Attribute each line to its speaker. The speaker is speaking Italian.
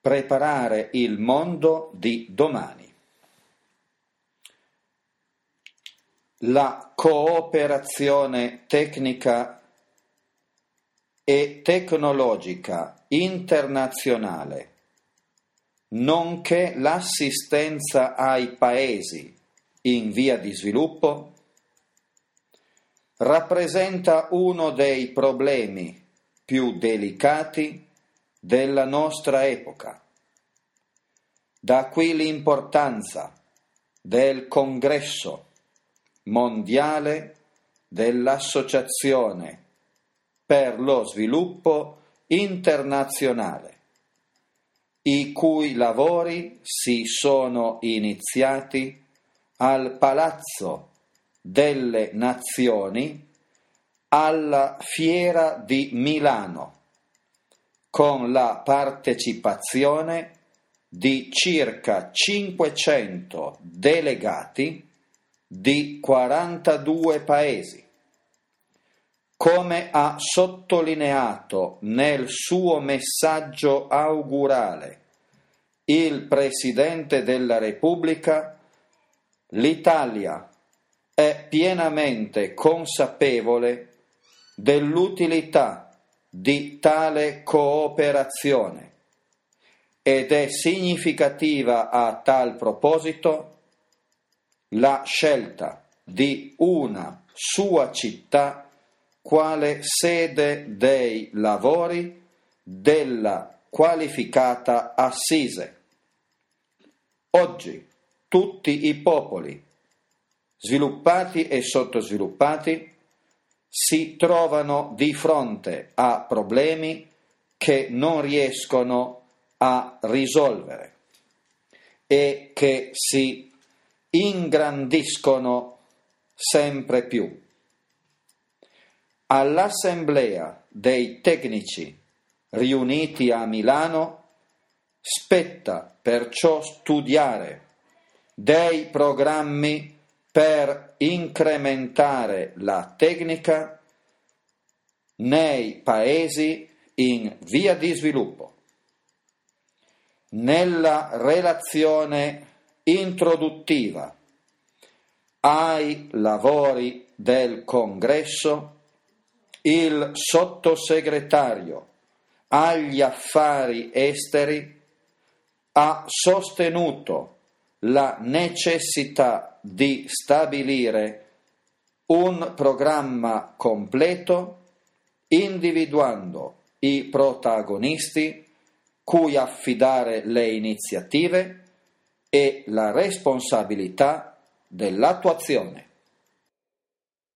Speaker 1: preparare il mondo di domani. La cooperazione tecnica e tecnologica internazionale, nonché l'assistenza ai paesi in via di sviluppo, rappresenta uno dei problemi più delicati della nostra epoca. Da qui l'importanza del congresso mondiale dell'Associazione per lo sviluppo internazionale, i cui lavori si sono iniziati al Palazzo delle Nazioni alla Fiera di Milano con la partecipazione di circa 500 delegati di 42 paesi. Come ha sottolineato nel suo messaggio augurale il Presidente della Repubblica, l'Italia è pienamente consapevole dell'utilità di tale cooperazione ed è significativa a tal proposito la scelta di una sua città quale sede dei lavori della qualificata Assise. Oggi tutti i popoli, sviluppati e sottosviluppati, si trovano di fronte a problemi che non riescono a risolvere e che si ingrandiscono sempre più. All'Assemblea dei tecnici riuniti a Milano spetta perciò studiare dei programmi per incrementare la tecnica nei paesi in via di sviluppo. Nella relazione introduttiva ai lavori del congresso, il sottosegretario agli affari esteri ha sostenuto la necessità di stabilire un programma completo individuando i protagonisti cui affidare le iniziative e la responsabilità dell'attuazione.